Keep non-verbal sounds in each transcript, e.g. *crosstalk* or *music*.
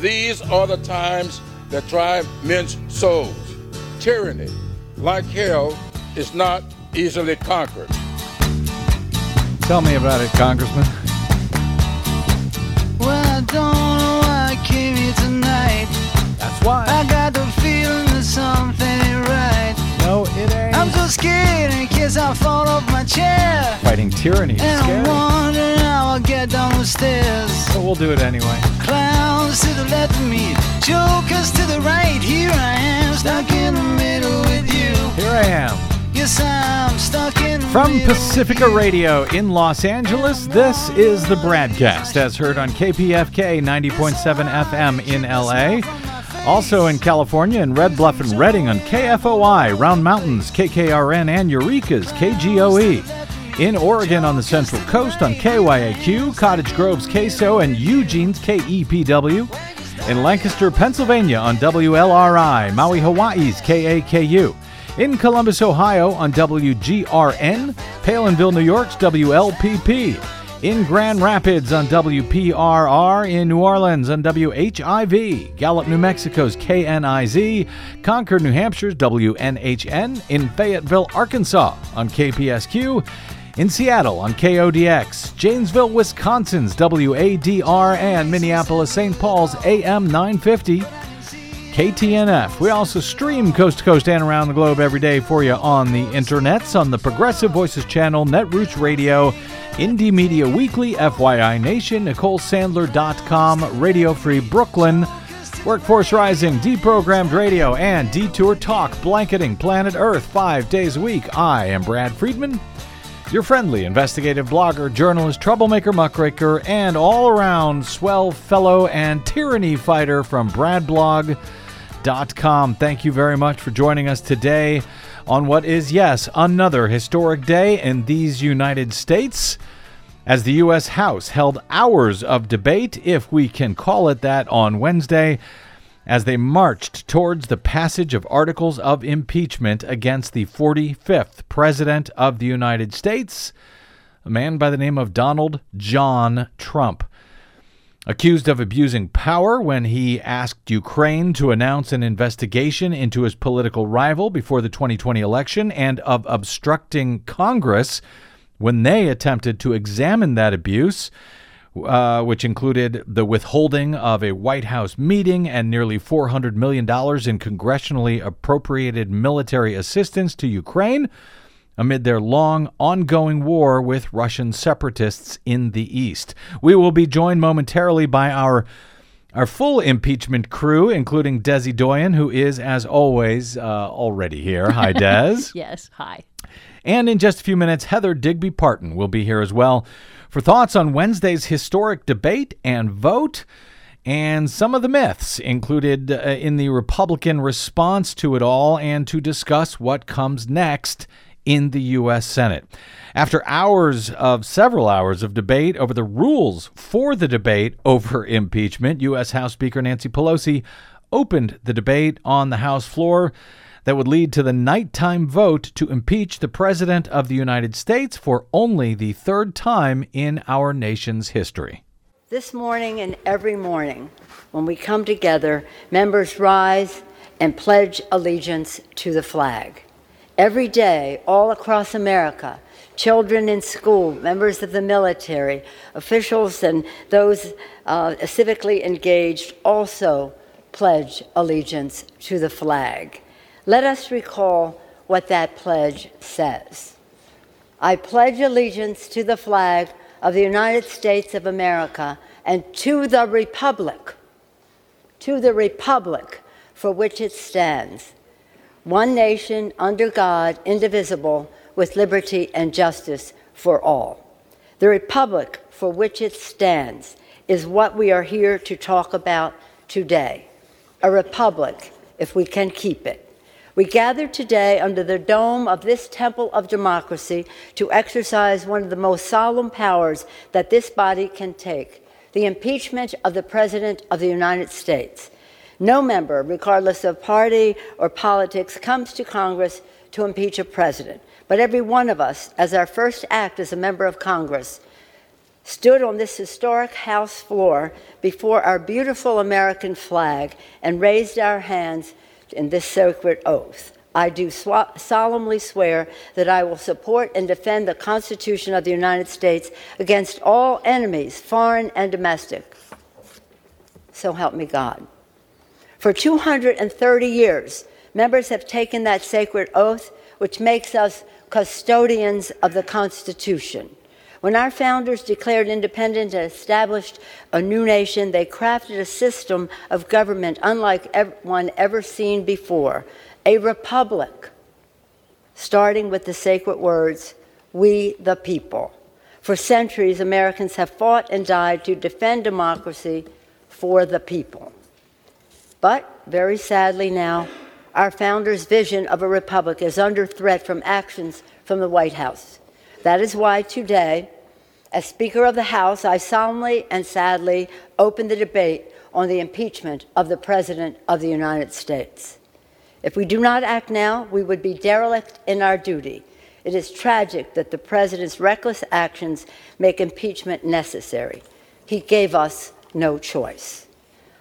These are the times that try men's souls. Tyranny, like hell, is not easily conquered. Tell me about it, Congressman. Well, I don't know why I came here tonight. That's why. I got the feeling that something ain't right. Scared in case I fall off my chair. Fighting tyranny is And I'm scary. wondering how I'll get down the stairs. But we'll do it anyway. Clowns to the left of me, jokers to the right. Here I am, stuck in the middle with you. Here I am. Yes, I'm stuck in the From Pacifica. Radio in Los Angeles, this is the BradCast as heard on KPFK 90.7 FM in LA. Also in California in Red Bluff and Redding on KFOI, Round Mountains, KKRN, and Eureka's KGOE. In Oregon on the Central Coast on KYAQ, Cottage Grove's KSO, and Eugene's KEPW. In Lancaster, Pennsylvania on WLRI, Maui, Hawaii's KAKU. In Columbus, Ohio on WGRN, Palenville, New York's WLPP. In Grand Rapids on WPRR, in New Orleans on WHIV, Gallup, New Mexico's KNIZ, Concord, New Hampshire's WNHN, in Fayetteville, Arkansas on KPSQ, in Seattle on KODX, Janesville, Wisconsin's WADR, and Minneapolis, St. Paul's AM 950. KTNF. We also stream coast to coast and around the globe every day for you on the internets, on the Progressive Voices channel, Netroots Radio, Indie Media Weekly, FYI Nation, NicoleSandler.com, Radio Free Brooklyn, Workforce Rising, Deprogrammed Radio, and Detour Talk, blanketing planet Earth five days a week. I am Brad Friedman your friendly investigative blogger, journalist, troublemaker, muckraker, and all around swell fellow and tyranny fighter from BradBlog.com. Thank you very much for joining us today on what is, yes, another historic day in these United States. As the U.S. House held hours of debate, if we can call it that, on Wednesday, as they marched towards the passage of articles of impeachment against the 45th President of the United States, a man by the name of Donald John Trump. Accused of abusing power when he asked Ukraine to announce an investigation into his political rival before the 2020 election, and of obstructing Congress when they attempted to examine that abuse uh, which included the withholding of a White House meeting and nearly $400 million in congressionally appropriated military assistance to Ukraine amid their long ongoing war with Russian separatists in the East. We will be joined momentarily by our our full impeachment crew, including Desi Doyen, who is, as always, uh, already here. Hi, *laughs* Des. Yes, hi. And in just a few minutes, Heather Digby Parton will be here as well for thoughts on Wednesday's historic debate and vote and some of the myths included uh, in the Republican response to it all and to discuss what comes next in the U.S. Senate. After hours of several hours of debate over the rules for the debate over *laughs* impeachment, U.S. House Speaker Nancy Pelosi opened the debate on the House floor that would lead to the nighttime vote to impeach the President of the United States for only the third time in our nation's history. This morning and every morning, when we come together, members rise and pledge allegiance to the flag. Every day, all across America, children in school, members of the military, officials, and those uh, civically engaged also pledge allegiance to the flag. Let us recall what that pledge says. I pledge allegiance to the flag of the United States of America and to the republic, to the republic for which it stands, one nation under God, indivisible, with liberty and justice for all. The republic for which it stands is what we are here to talk about today. A republic, if we can keep it. We gather today under the dome of this temple of democracy to exercise one of the most solemn powers that this body can take the impeachment of the President of the United States. No member, regardless of party or politics, comes to Congress to impeach a president. But every one of us, as our first act as a member of Congress, stood on this historic House floor before our beautiful American flag and raised our hands in this sacred oath. I do solemnly swear that I will support and defend the Constitution of the United States against all enemies, foreign and domestic. So help me God. For 230 years, members have taken that sacred oath, which makes us custodians of the Constitution. When our founders declared independence and established a new nation, they crafted a system of government unlike one ever seen before a republic, starting with the sacred words, We the people. For centuries, Americans have fought and died to defend democracy for the people. But very sadly now, our founders' vision of a republic is under threat from actions from the White House. That is why today, as Speaker of the House, I solemnly and sadly open the debate on the impeachment of the President of the United States. If we do not act now, we would be derelict in our duty. It is tragic that the President's reckless actions make impeachment necessary. He gave us no choice.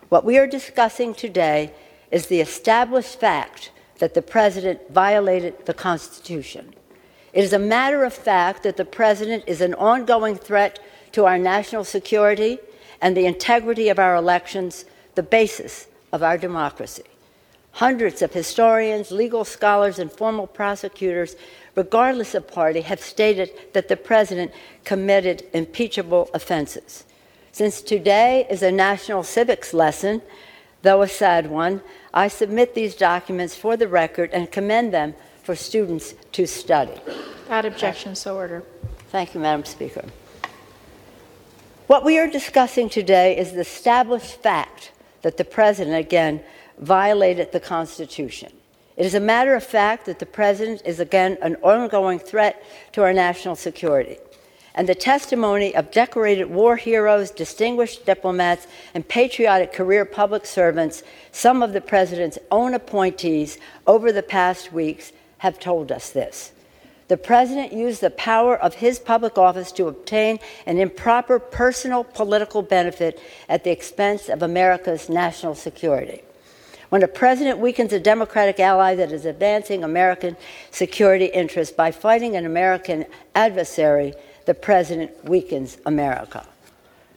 What we are discussing today is the established fact that the President violated the Constitution. It is a matter of fact that the President is an ongoing threat to our national security and the integrity of our elections, the basis of our democracy. Hundreds of historians, legal scholars, and formal prosecutors, regardless of party, have stated that the President committed impeachable offenses. Since today is a national civics lesson, though a sad one, I submit these documents for the record and commend them for students to study. Without objection, so order. Thank you, Madam Speaker. What we are discussing today is the established fact that the President, again, violated the Constitution. It is a matter of fact that the President is, again, an ongoing threat to our national security. And the testimony of decorated war heroes, distinguished diplomats, and patriotic career public servants, some of the President's own appointees over the past weeks, have told us this. The president used the power of his public office to obtain an improper personal political benefit at the expense of America's national security. When a president weakens a Democratic ally that is advancing American security interests by fighting an American adversary, the president weakens America.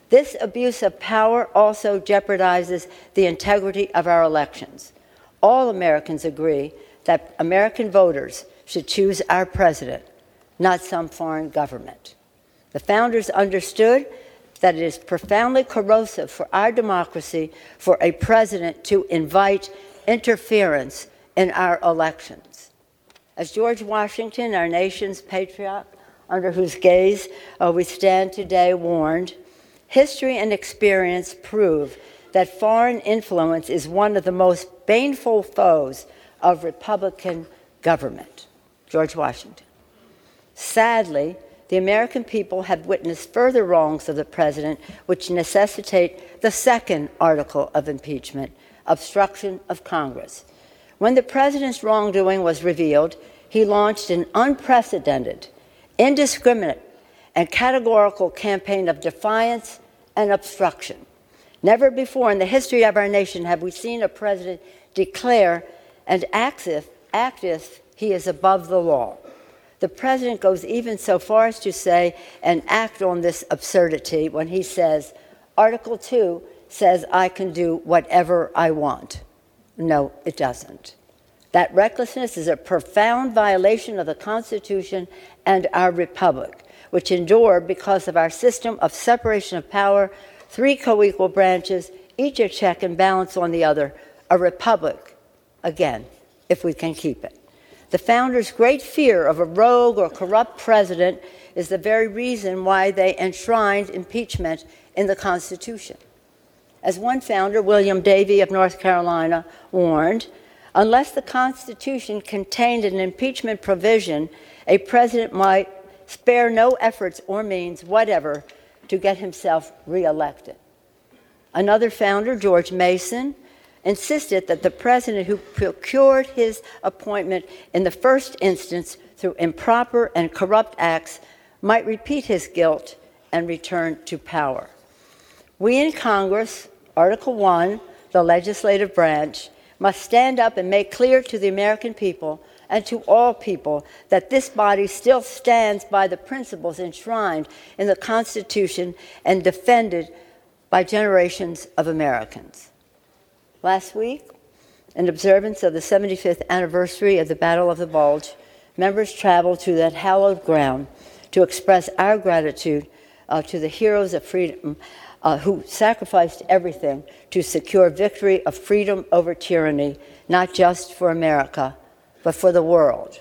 This abuse of power also jeopardizes the integrity of our elections. All Americans agree that American voters should choose our president, not some foreign government. The founders understood that it is profoundly corrosive for our democracy for a president to invite interference in our elections. As George Washington, our nation's patriot, under whose gaze uh, we stand today, warned, history and experience prove that foreign influence is one of the most baneful foes of Republican government. George Washington. Sadly, the American people have witnessed further wrongs of the president, which necessitate the second article of impeachment obstruction of Congress. When the president's wrongdoing was revealed, he launched an unprecedented, indiscriminate, and categorical campaign of defiance and obstruction. Never before in the history of our nation have we seen a president declare and act as if he is above the law. The president goes even so far as to say and act on this absurdity when he says, Article 2 says I can do whatever I want. No, it doesn't. That recklessness is a profound violation of the Constitution and our republic, which endure because of our system of separation of power, three co equal branches, each a check and balance on the other, a republic, again, if we can keep it. The founders' great fear of a rogue or corrupt president is the very reason why they enshrined impeachment in the Constitution. As one founder, William Davie of North Carolina, warned, unless the Constitution contained an impeachment provision, a president might spare no efforts or means whatever to get himself reelected. Another founder, George Mason, insisted that the president who procured his appointment in the first instance through improper and corrupt acts might repeat his guilt and return to power. We in Congress, Article 1, the legislative branch, must stand up and make clear to the American people and to all people that this body still stands by the principles enshrined in the Constitution and defended by generations of Americans. Last week, in observance of the 75th anniversary of the Battle of the Bulge, members traveled to that hallowed ground to express our gratitude uh, to the heroes of freedom uh, who sacrificed everything to secure victory of freedom over tyranny, not just for America, but for the world.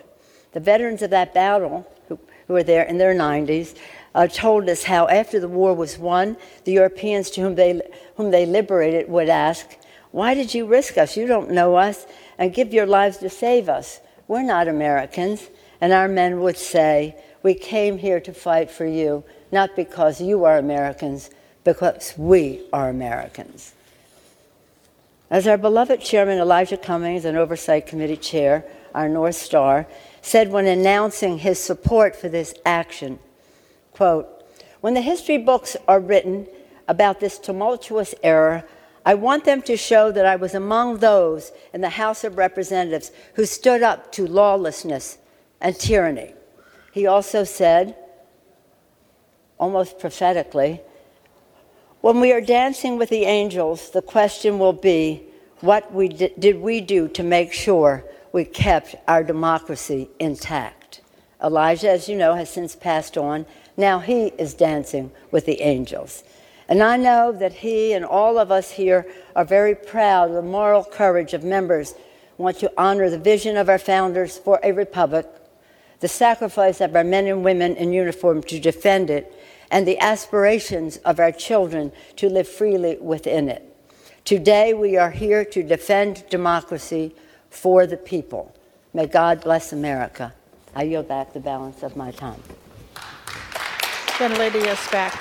The veterans of that battle, who, who were there in their 90s, uh, told us how after the war was won, the Europeans to whom they, whom they liberated would ask, Why did you risk us? You don't know us, and give your lives to save us. We're not Americans. And our men would say, We came here to fight for you, not because you are Americans, because we are Americans. As our beloved Chairman Elijah Cummings, an Oversight Committee Chair, our North Star, said when announcing his support for this action, quote, when the history books are written about this tumultuous era, I want them to show that I was among those in the House of Representatives who stood up to lawlessness and tyranny. He also said, almost prophetically, when we are dancing with the angels, the question will be, what we did we do to make sure we kept our democracy intact. Elijah, as you know, has since passed on. Now he is dancing with the angels. And I know that he and all of us here are very proud of the moral courage of members who want to honor the vision of our founders for a republic, the sacrifice of our men and women in uniform to defend it, and the aspirations of our children to live freely within it. Today, we are here to defend democracy for the people. May God bless America. I yield back the balance of my time. Gentlelady is back.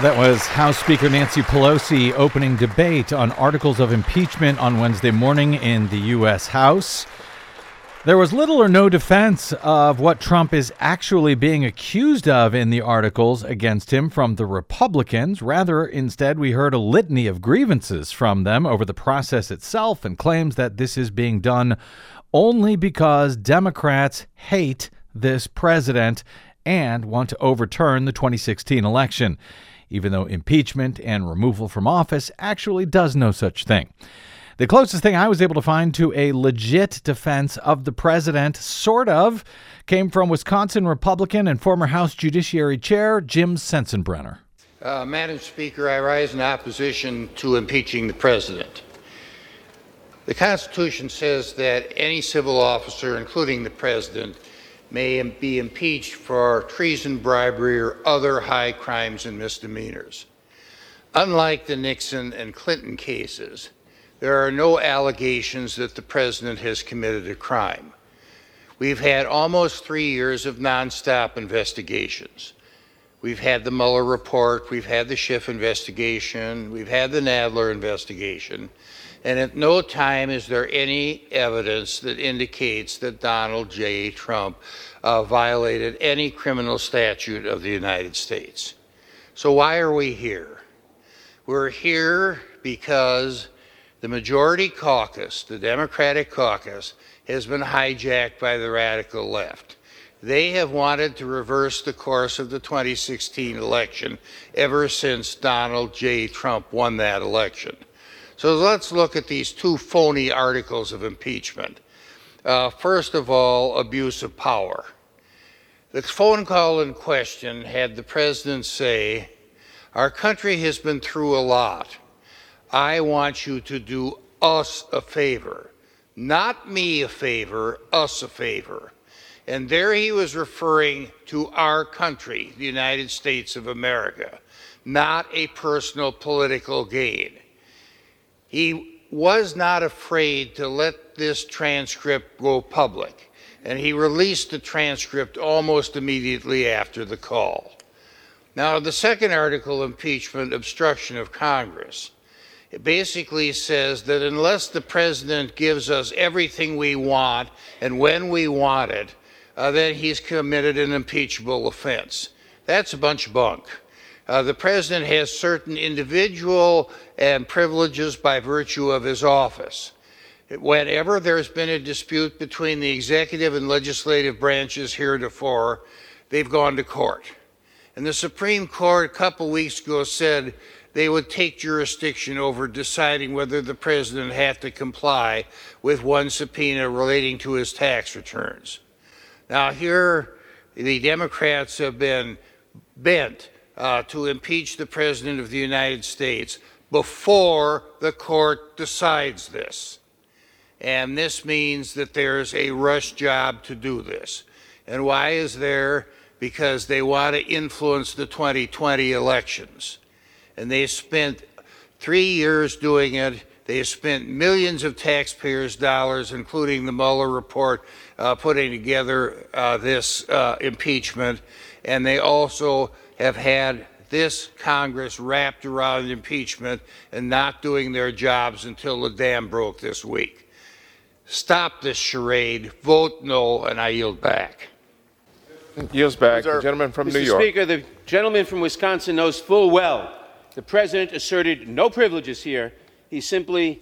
That was House Speaker Nancy Pelosi opening debate on articles of impeachment on Wednesday morning in the U.S. House. There was little or no defense of what Trump is actually being accused of in the articles against him from the Republicans. Rather, instead, we heard a litany of grievances from them over the process itself and claims that this is being done only because Democrats hate this president and want to overturn the 2016 election, even though impeachment and removal from office actually does no such thing. The closest thing I was able to find to a legit defense of the president, sort of, came from Wisconsin Republican and former House Judiciary Chair Jim Sensenbrenner. Uh, Madam Speaker, I rise in opposition to impeaching the president. The Constitution says that any civil officer, including the president, may be impeached for treason, bribery, or other high crimes and misdemeanors. Unlike the Nixon and Clinton cases, there are no allegations that the president has committed a crime. We've had almost three years of nonstop investigations. We've had the Mueller report, we've had the Schiff investigation, we've had the Nadler investigation, and at no time is there any evidence that indicates that Donald J. Trump uh, violated any criminal statute of the United States. So, why are we here? We're here because the majority caucus, the Democratic caucus, has been hijacked by the radical left. They have wanted to reverse the course of the 2016 election ever since Donald J. Trump won that election. So let's look at these two phony articles of impeachment. Uh, first of all, abuse of power. The phone call in question had the president say, Our country has been through a lot. I want you to do us a favor. Not me a favor, us a favor. And there he was referring to our country, the United States of America, not a personal political gain. He was not afraid to let this transcript go public, and he released the transcript almost immediately after the call. Now, the second article, impeachment, obstruction of Congress. It basically says that unless the president gives us everything we want and when we want it, uh, then he's committed an impeachable offense. That's a bunch of bunk. Uh, the president has certain individual and privileges by virtue of his office. Whenever there's been a dispute between the executive and legislative branches heretofore, they've gone to court. And the Supreme Court a couple weeks ago said they would take jurisdiction over deciding whether the president had to comply with one subpoena relating to his tax returns. Now, here the Democrats have been bent uh, to impeach the President of the United States before the court decides this. And this means that there's a rush job to do this. And why is there? Because they want to influence the 2020 elections. And they spent three years doing it. They spent millions of taxpayers' dollars, including the Mueller report, uh, putting together uh, this uh, impeachment. And they also have had this Congress wrapped around impeachment and not doing their jobs until the dam broke this week. Stop this charade, vote no, and I yield back. Yields back. The gentleman from Mr. New York. Speaker, the gentleman from Wisconsin knows full well the president asserted no privileges here. He simply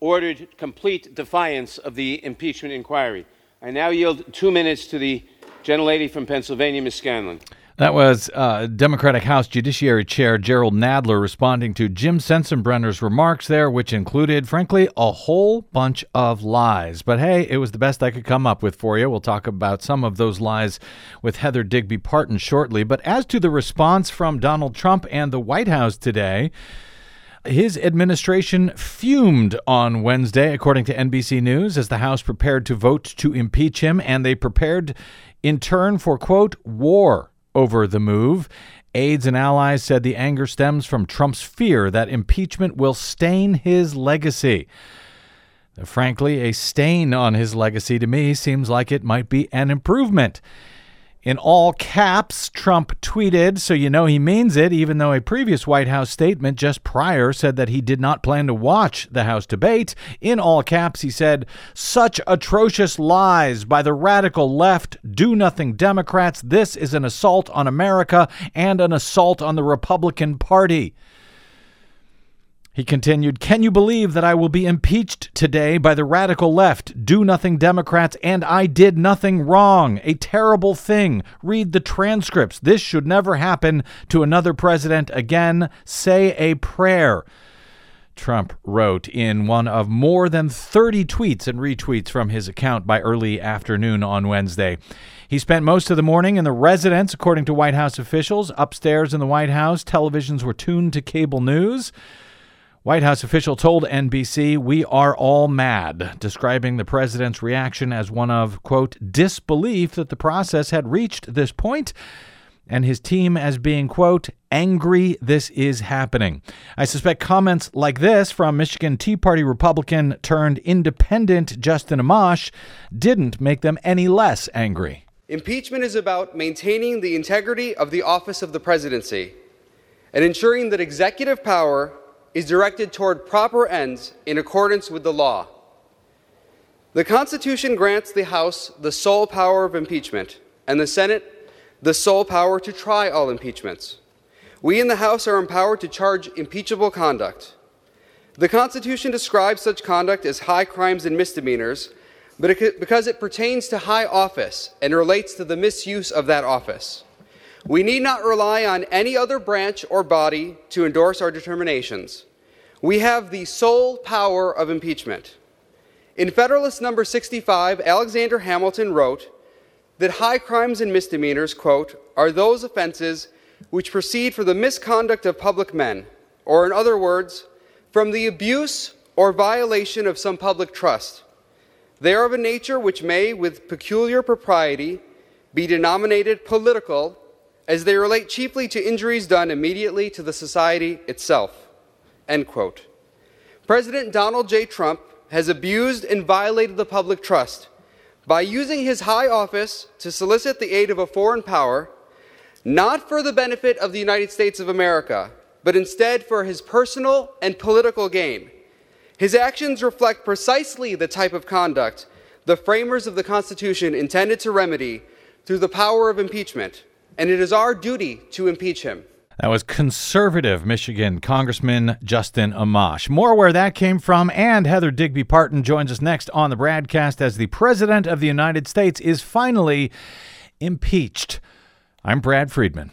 ordered complete defiance of the impeachment inquiry. I now yield two minutes to the gentlelady from Pennsylvania, Ms. Scanlon. That was uh, Democratic House Judiciary Chair Gerald Nadler responding to Jim Sensenbrenner's remarks there, which included, frankly, a whole bunch of lies. But hey, it was the best I could come up with for you. We'll talk about some of those lies with Heather Digby Parton shortly. But as to the response from Donald Trump and the White House today, his administration fumed on Wednesday, according to NBC News, as the House prepared to vote to impeach him, and they prepared in turn for, quote, war over the move. Aides and allies said the anger stems from Trump's fear that impeachment will stain his legacy. Frankly, a stain on his legacy to me seems like it might be an improvement. In all caps, Trump tweeted, so you know he means it, even though a previous White House statement just prior said that he did not plan to watch the House debate. In all caps, he said, Such atrocious lies by the radical left, do nothing Democrats. This is an assault on America and an assault on the Republican Party. He continued, Can you believe that I will be impeached today by the radical left, do nothing Democrats, and I did nothing wrong? A terrible thing. Read the transcripts. This should never happen to another president again. Say a prayer. Trump wrote in one of more than 30 tweets and retweets from his account by early afternoon on Wednesday. He spent most of the morning in the residence, according to White House officials. Upstairs in the White House, televisions were tuned to cable news. White House official told NBC, We are all mad, describing the president's reaction as one of, quote, disbelief that the process had reached this point, and his team as being, quote, angry this is happening. I suspect comments like this from Michigan Tea Party Republican turned independent Justin Amash didn't make them any less angry. Impeachment is about maintaining the integrity of the office of the presidency and ensuring that executive power is directed toward proper ends in accordance with the law. The Constitution grants the House the sole power of impeachment and the Senate the sole power to try all impeachments. We in the House are empowered to charge impeachable conduct. The Constitution describes such conduct as high crimes and misdemeanors, but it, because it pertains to high office and relates to the misuse of that office. We need not rely on any other branch or body to endorse our determinations. We have the sole power of impeachment. In Federalist number 65, Alexander Hamilton wrote that high crimes and misdemeanors, quote, are those offenses which proceed from the misconduct of public men, or in other words, from the abuse or violation of some public trust. They are of a nature which may, with peculiar propriety, be denominated political as they relate chiefly to injuries done immediately to the society itself. End quote. President Donald J. Trump has abused and violated the public trust by using his high office to solicit the aid of a foreign power, not for the benefit of the United States of America, but instead for his personal and political gain. His actions reflect precisely the type of conduct the framers of the Constitution intended to remedy through the power of impeachment and it is our duty to impeach him. That was conservative Michigan Congressman Justin Amash. More where that came from, and Heather Digby Parton joins us next on the BradCast as the President of the United States is finally impeached. I'm Brad Friedman.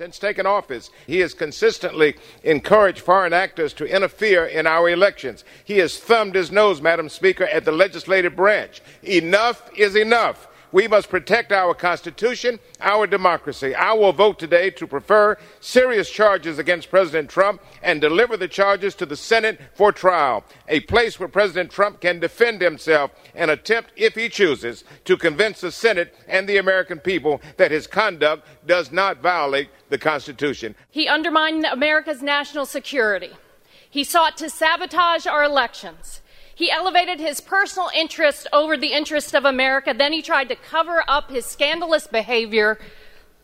Since taking office, he has consistently encouraged foreign actors to interfere in our elections. He has thumbed his nose, Madam Speaker, at the legislative branch. Enough is enough. We must protect our Constitution, our democracy. I will vote today to prefer serious charges against President Trump and deliver the charges to the Senate for trial, a place where President Trump can defend himself and attempt, if he chooses, to convince the Senate and the American people that his conduct does not violate the Constitution. He undermined America's national security. He sought to sabotage our elections. He elevated his personal interest over the interest of America. Then he tried to cover up his scandalous behavior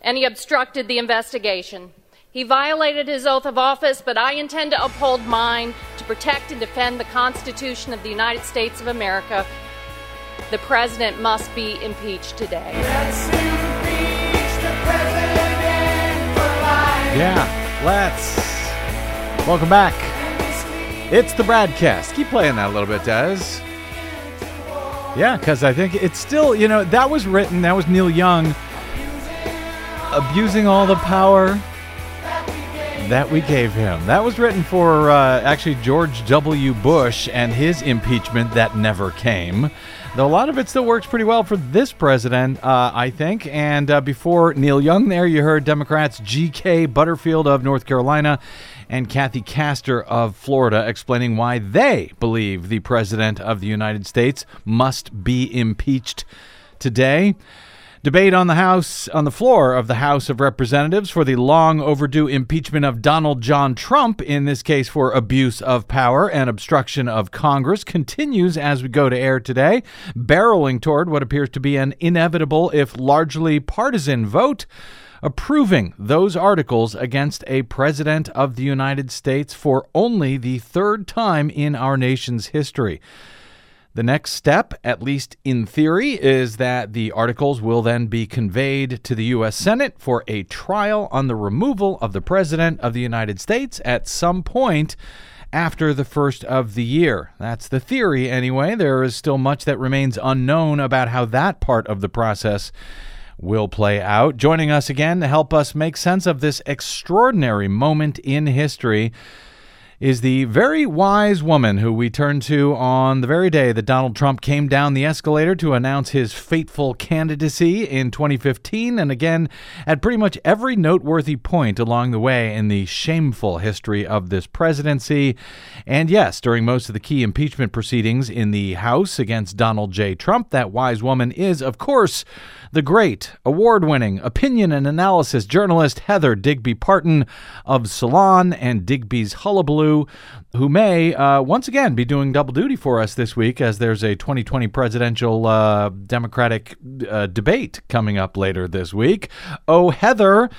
and he obstructed the investigation. He violated his oath of office, but I intend to uphold mine to protect and defend the Constitution of the United States of America. The president must be impeached today. Yeah, let's. Welcome back. It's the BradCast. Keep playing that a little bit, Des. Yeah, because I think it's still, you know, that was written, that was Neil Young abusing all the power that we gave him. That was written for uh, actually George W. Bush and his impeachment that never came. Though a lot of it still works pretty well for this president, uh, I think. And uh, before Neil Young, there you heard Democrats G.K. Butterfield of North Carolina and Kathy Castor of Florida explaining why they believe the president of the United States must be impeached today. Debate on the House on the floor of the House of Representatives for the long overdue impeachment of Donald John Trump in this case for abuse of power and obstruction of Congress continues as we go to air today, barreling toward what appears to be an inevitable if largely partisan vote approving those articles against a president of the United States for only the third time in our nation's history. The next step, at least in theory, is that the articles will then be conveyed to the U.S. Senate for a trial on the removal of the President of the United States at some point after the first of the year. That's the theory, anyway. There is still much that remains unknown about how that part of the process will play out. Joining us again to help us make sense of this extraordinary moment in history is the very wise woman who we turn to on the very day that Donald Trump came down the escalator to announce his fateful candidacy in 2015, and again at pretty much every noteworthy point along the way in the shameful history of this presidency. And yes, during most of the key impeachment proceedings in the House against Donald J. Trump, that wise woman is, of course, the great, award winning opinion and analysis journalist Heather Digby Parton of Salon and Digby's Hullabaloo, who may uh, once again be doing double duty for us this week as there's a 2020 presidential uh, Democratic uh, debate coming up later this week. Oh, Heather.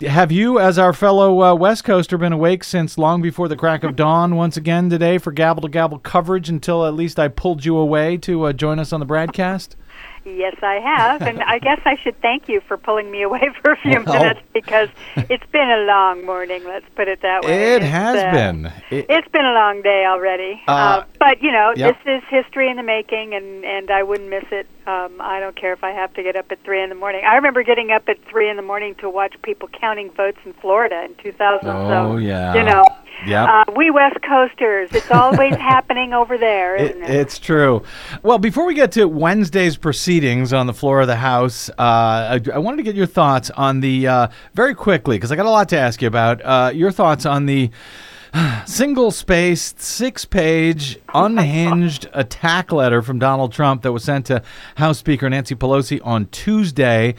Have you, as our fellow uh, West Coaster, been awake since long before the crack of dawn once again today for Gavel to Gavel coverage until at least I pulled you away to uh, join us on the BradCast? Yes, I have, and I guess I should thank you for pulling me away *laughs* for a few Well- minutes because it's been a long morning. Let's put it that way. It It's, has uh, been. It- it's been a long day already, Uh, but you know yep. this is history in the making, and and I wouldn't miss it. Um, I don't care if I have to get up at three in the morning. I remember getting up at three in the morning to watch people counting votes in Florida in 2000. Oh, so, yeah. you know, Yep. uh, we West Coasters. It's always *laughs* happening over there, It, isn't it? it's true. Well, before we get to Wednesday's proceedings on the floor of the House, uh, I, I wanted to get your thoughts on the, uh, very quickly, because I got a lot to ask you about, uh, your thoughts on the *sighs* single spaced, six page, *laughs* unhinged attack letter from Donald Trump that was sent to House Speaker Nancy Pelosi on Tuesday,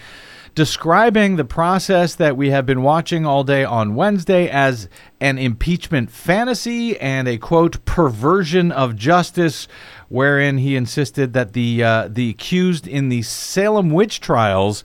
describing the process that we have been watching all day on Wednesday as an impeachment fantasy and a quote perversion of justice, wherein he insisted that the uh, the accused in the Salem witch trials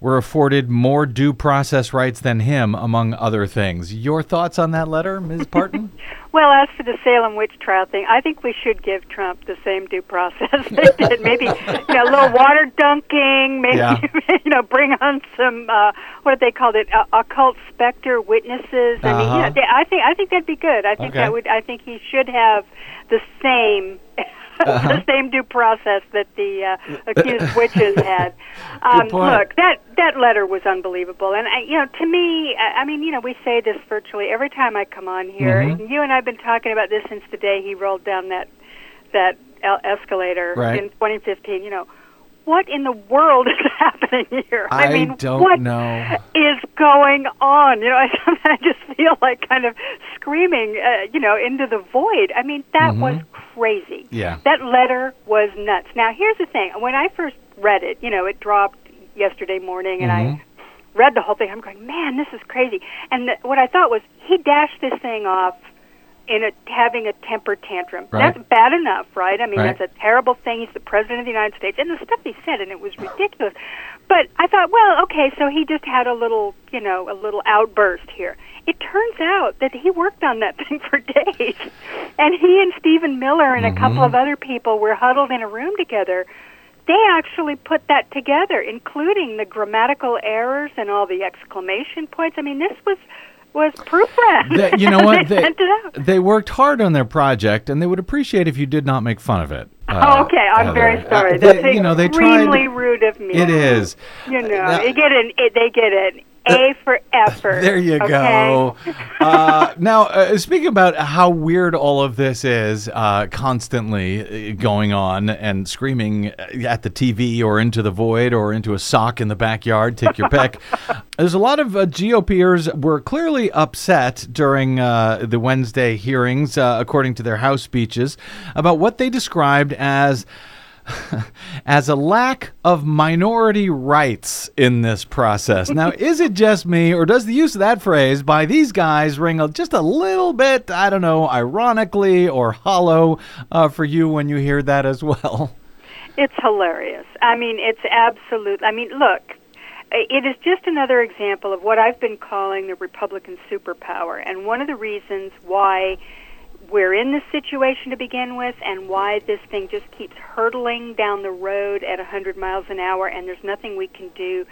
were afforded more due process rights than him, among other things. Your thoughts on that letter, Ms. Parton? *laughs* Well, as for the Salem witch trial thing, I think we should give Trump the same due process *laughs* they did. Maybe you know, a little water dunking. Maybe Yeah. *laughs* you know, bring on some uh, what they called it? Uh, occult specter witnesses. I mean, you Uh-huh. know, they, I think I think that'd be good. I think Okay. that would. I think he should have the same. Uh-huh. *laughs* the same due process that the uh, accused *laughs* witches had. Um, look, that that letter was unbelievable, and I, you know, to me, I, I mean, you know, we say this virtually every time I come on here. Mhm. And you and I've been talking about this since the day he rolled down that that escalator Right. in 2015. You know, what in the world is *laughs* happening here? I mean, don't what know. is going on? You know, *laughs* I sometimes just feel like kind of screaming, uh, you know, into the void. I mean, that Mhm. was crazy. Yeah. That letter was nuts. Now, here's the thing. When I first read it, you know, it dropped yesterday morning, and Mhm. I read the whole thing. I'm going, man, this is crazy. And th- what I thought was, he dashed this thing off in a having a temper tantrum. Right. That's bad enough, right? I mean, Right. that's a terrible thing. He's the president of the United States, and the stuff he said, and it was ridiculous. But I thought, well, okay, so he just had a little, you know, a little outburst here. It turns out that he worked on that *laughs* thing for days, and he and Stephen Miller and a mm-hmm. couple of other people were huddled in a room together. They actually put that together, including the grammatical errors and all the exclamation points. I mean, this was was proofread. They- you know *laughs* what? they, They, sent it out. they worked hard on their project, and they would appreciate if you did not make fun of it. oh, uh, okay. I'm very sorry. Uh, That's you know, they extremely tried. rude of me. It is. You know, Now- they get an it, they get an A for effort. There you okay? go. *laughs* Uh, now, uh, speaking about how weird all of this is, uh, constantly uh, going on and screaming at the TV or into the void or into a sock in the backyard, take your pick. *laughs* There's a lot of uh, GOPers were clearly upset during uh, the Wednesday hearings, uh, according to their House speeches, about what they described as *laughs* as a lack of minority rights in this process. Now, *laughs* is it just me, or does the use of that phrase by these guys ring a, just a little bit, I don't know, ironically or hollow uh, for you when you hear that as well? It's hilarious. I mean, it's absolute. I mean, look, it is just another example of what I've been calling the Republican superpower, and one of the reasons why we're in this situation to begin with, and why this thing just keeps hurtling down the road at 100 miles an hour, and there's nothing we can do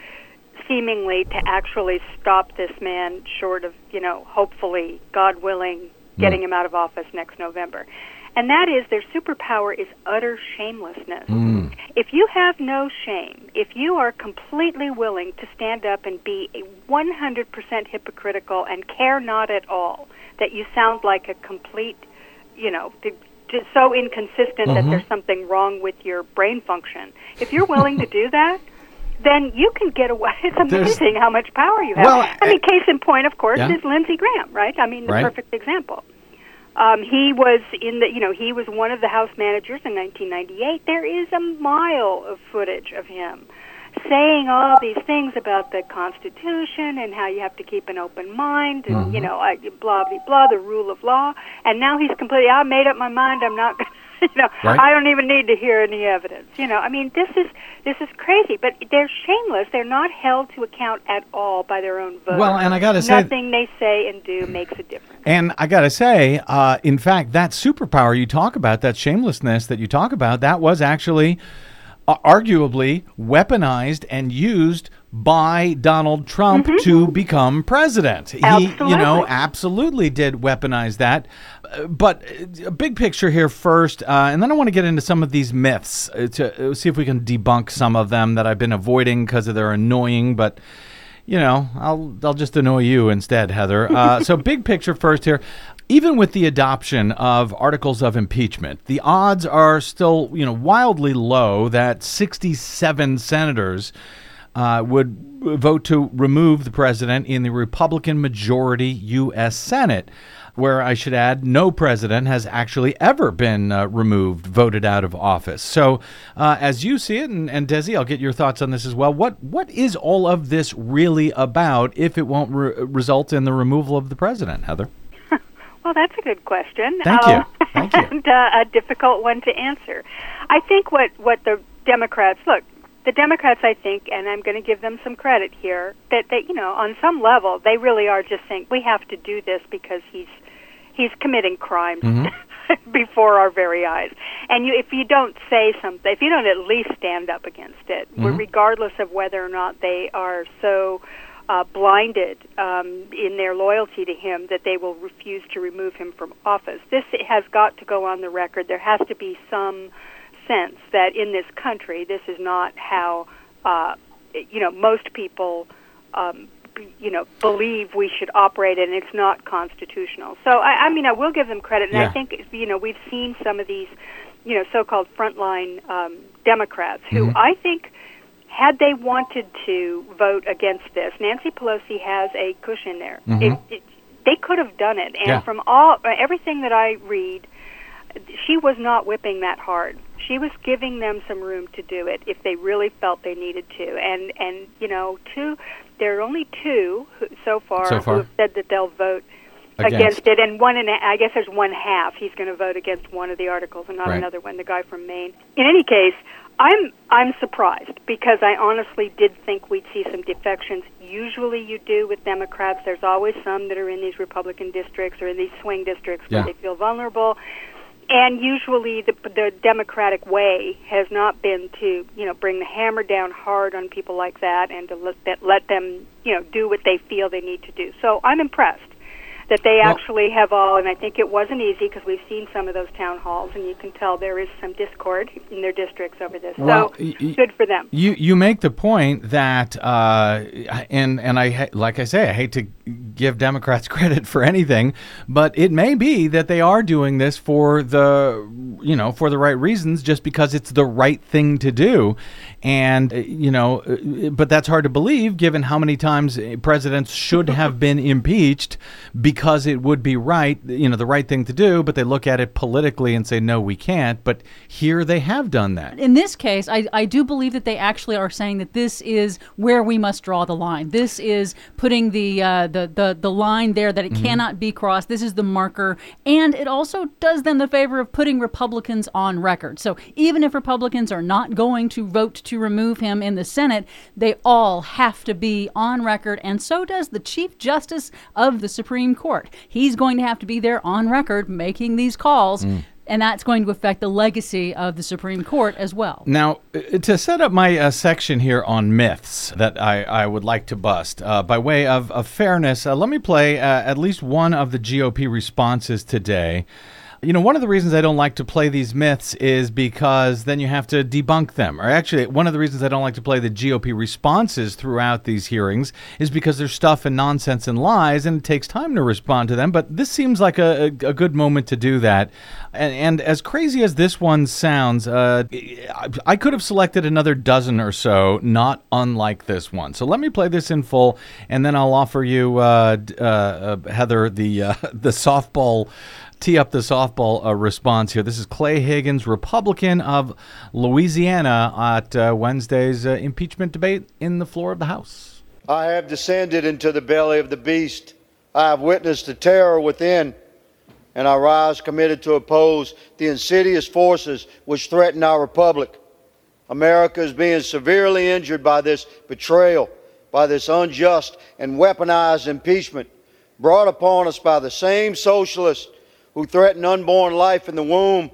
seemingly to actually stop this man short of, you know, hopefully, God willing, hmm. getting him out of office next November. And that is their superpower is utter shamelessness. Hmm. If you have no shame, if you are completely willing to stand up and be a 100% hypocritical and care not at all, that you sound like a complete, you know, d- so inconsistent that Mhm. there's something wrong with your brain function. If you're willing to do *laughs* that, then you can get away. *laughs* It's There's- amazing how much power you have. Well, I mean, case in point, of course, Yeah. is Lindsey Graham, right? I mean, the Right. perfect example. Um, he was in the, you know, he was one of the House managers in 1998. There is a mile of footage of him saying all these things about the Constitution and how you have to keep an open mind and you know, I, blah blah blah, the rule of law. And now he's completely. I made up my mind. I'm not. *laughs* gonna You know, Right. I don't even need to hear any evidence. You know, I mean, this is this is crazy. But they're shameless. They're not held to account at all by their own vote Well, and I gotta say- nothing they say and do makes a difference. And I got to say, uh, in fact, that superpower you talk about, that shamelessness that you talk about, that was actually arguably weaponized and used by Donald Trump to become president. He, you know, Absolutely. absolutely did weaponize that. Uh, But uh, a big picture here first, uh, and then I want to get into some of these myths uh, to uh, see if we can debunk some of them that I've been avoiding because they're annoying, but you know, I'll I'll just annoy you instead, Heather. Uh, *laughs* so big picture first here. Even with the adoption of articles of impeachment, the odds are still you know wildly low that 67 senators uh, would vote to remove the president in the Republican majority U.S. Senate where I should add, no president has actually ever been uh, removed, voted out of office. So, uh, as you see it, and, and Desi, I'll get your thoughts on this as well. What what is all of this really about if it won't re- result in the removal of the president, Heather? *laughs* Well, that's a good question. Thank you. Thank you. *laughs* and uh, a difficult one to answer. I think what what the Democrats look. The Democrats, I think, and I'm going to give them some credit here, that they, you know, on some level, they really are just saying we have to do this because he's he's committing crimes Mm-hmm. *laughs* before our very eyes. And you, if you don't say something, if you don't at least stand up against it, Mhm. regardless of whether or not they are so uh, blinded um, in their loyalty to him that they will refuse to remove him from office, this has got to go on the record. There has to be some sense that in this country, this is not how uh, you know most people um, you know believe we should operate, and it's not constitutional. So I, I mean, I will give them credit, and Yeah. I think you know we've seen some of these you know so-called frontline um, Democrats who Mhm. I think. Had they wanted to vote against this, Nancy Pelosi has a cushion there. Mhm. It, it, they could have done it, and Yeah. from all everything that I read, she was not whipping that hard. She was giving them some room to do it if they really felt they needed to. And and you know, two there are only two who, so far, So far. who have said that they'll vote Against. against, it, and one and a, I guess there's one half. He's going to vote against one of the articles and not Right. another one. The guy from Maine. In any case, I'm I'm surprised because I honestly did think we'd see some defections. Usually, you do with Democrats. There's always some that are in these Republican districts or in these swing districts Yeah. where they feel vulnerable. And usually, the the Democratic way has not been to you know bring the hammer down hard on people like that and to let that, let them you know do what they feel they need to do. So I'm impressed that they actually have all, and I think it wasn't easy because we've seen some of those town halls, and you can tell there is some discord in their districts over this. Well, so y- good for them. You you make the point that uh, and and I like I say I hate to give Democrats *laughs* credit for anything, but it may be that they are doing this for the you know for the right reasons, just because it's the right thing to do, and uh, you know, uh, but that's hard to believe given how many times uh, presidents should have *laughs* been impeached because it would be right, you know, the right thing to do, but they look at it politically and say no, we can't. But here they have done that. In this case, I, I do believe that they actually are saying that this is where we must draw the line. This is putting the uh, the, the the line there that it Mm-hmm. Mhm. cannot be crossed. This is the marker, and it also does them the favor of putting Republicans on record. So even if Republicans are not going to vote to remove him in the Senate, they all have to be on record, and so does the Chief Justice of the Supreme Court. He's going to have to be there on record making these calls. Mm. And that's going to affect the legacy of the Supreme Court as well. Now, uh, to set up my uh, section here on myths that I, I would like to bust, uh, by way of, of fairness, uh, let me play uh, at least one of the GOP responses today. You know, one of the reasons I don't like to play these myths is because then you have to debunk them. Or actually, one of the reasons I don't like to play the GOP responses throughout these hearings is because there's stuff and nonsense and lies, and it takes time to respond to them. But this seems like a, a, good moment to do that. And, and as crazy as this one sounds, uh, I- I could have selected another dozen or so, not unlike this one. So let me play this in full, and then I'll offer you, uh, uh, uh, Heather, the uh, *laughs* the softball tee up the softball uh, response here. This is Clay Higgins, Republican of Louisiana, at uh, Wednesday's uh, impeachment debate in the floor of the House. I have descended into the belly of the beast. I have witnessed the terror within, and I rise committed to oppose the insidious forces which threaten our republic. America is being severely injured by this betrayal, by this unjust and weaponized impeachment brought upon us by the same socialists who threaten unborn life in the womb,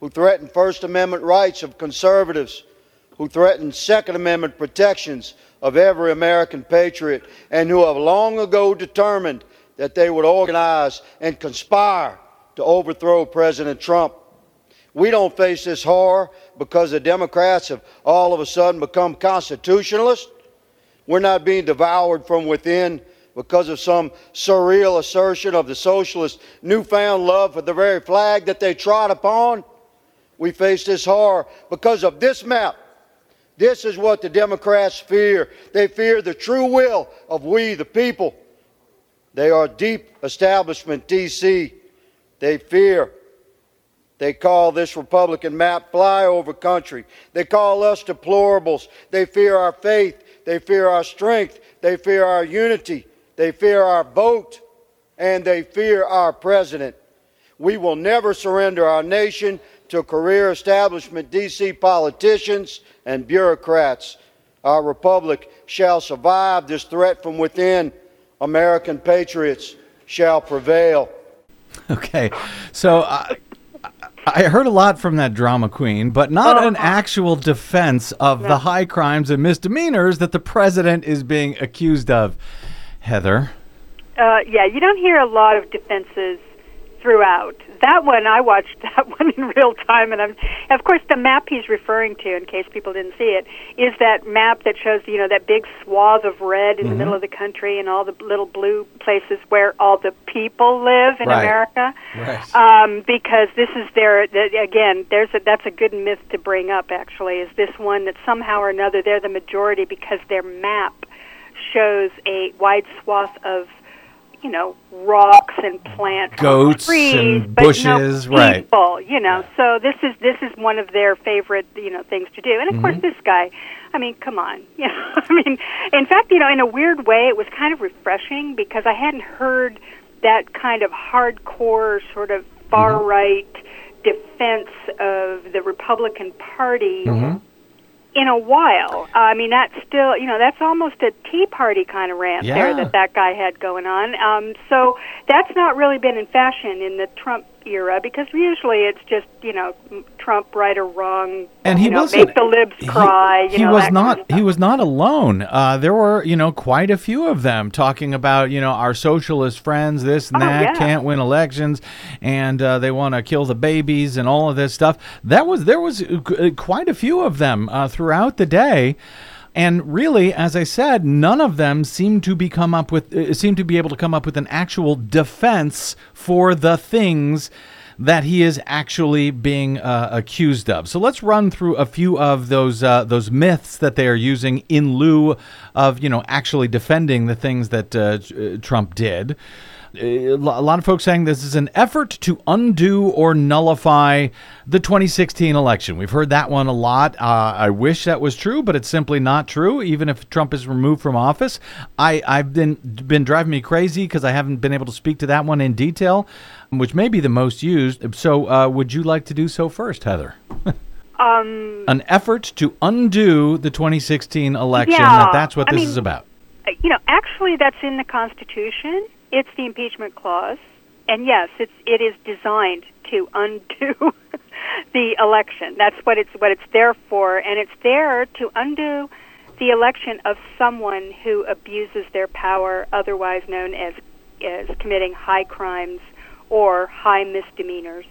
who threaten First Amendment rights of conservatives, who threaten Second Amendment protections of every American patriot, and who have long ago determined that they would organize and conspire to overthrow President Trump. We don't face this horror because the Democrats have all of a sudden become constitutionalists. We're not being devoured from within because of some surreal assertion of the socialist newfound love for the very flag that they trod upon. We face this horror because of this map, This is what the Democrats fear. They fear the true will of we, the people. They are deep establishment, D.C. They fear. They call this Republican map flyover country. They call us deplorables. They fear our faith. They fear our strength. They fear our unity. They fear our vote. And they fear our president. We will never surrender our nation to career establishment D.C. politicians and bureaucrats. Our republic shall survive this threat from within. American patriots shall prevail. Okay, so uh, I heard a lot from that drama queen, but not an actual defense of the high crimes and misdemeanors that the president is being accused of. Heather. Uh, yeah, you don't hear a lot of defenses throughout. That one, I watched *laughs* that one in real time, and I'm, of course, the map he's referring to, in case people didn't see it, is that map that shows you know that big swath of red in the Mhm. middle of the country and all the little blue places where all the people live in Right. America. Right. Um, because this is their th- again, there's a, that's a good myth to bring up. Actually, is this one that somehow or another they're the majority because their map shows a wide swath of you know rocks and plants, Goats trees, and bushes, no right. people. You know, so this is this is one of their favorite you know things to do. And of course, Mhm. this guy. I mean, come on. *laughs* You know, I mean, in fact, you know, in a weird way, it was kind of refreshing because I hadn't heard that kind of hardcore, sort of far right defense of the Republican Party in a while. I mean, that's still, you know, that's almost a Tea Party kind of rant Yeah. there that that guy had going on. Um, so that's not really been in fashion in the Trump era because usually it's just, you know, Trump right or wrong. And he you know, wasn't- make the libs cry. you he know, was not kind of he was not alone uh, there were you know quite a few of them talking about you know our socialist friends this and Oh, that yeah. can't win elections and uh, they want to kill the babies and all of this stuff that was there was uh, quite a few of them uh, throughout the day and really, as I said, none of them seem to be come up with uh, seem to be able to come up with an actual defense for the things that he is actually being uh, accused of. So let's run through a few of those uh, those myths that they are using in lieu of you know actually defending the things that uh, uh, Trump did. A lot of folks saying this is an effort to undo or nullify the 2016 election. We've heard that one a lot. Uh, I wish that was true, but it's simply not true. Even if Trump is removed from office, I, I've been been driving me crazy because I haven't been able to speak to that one in detail, which may be the most used. So, uh, would you like to do so first, Heather? *laughs* Um, An effort to undo the 2016 election. Yeah, that that's what I this mean- is about. Uh, you know, actually, that's in the Constitution. It's the impeachment clause, and yes, it's it is designed to undo *laughs* the election. That's what it's what it's there for, and it's there to undo the election of someone who abuses their power, otherwise known as as committing high crimes or high misdemeanors,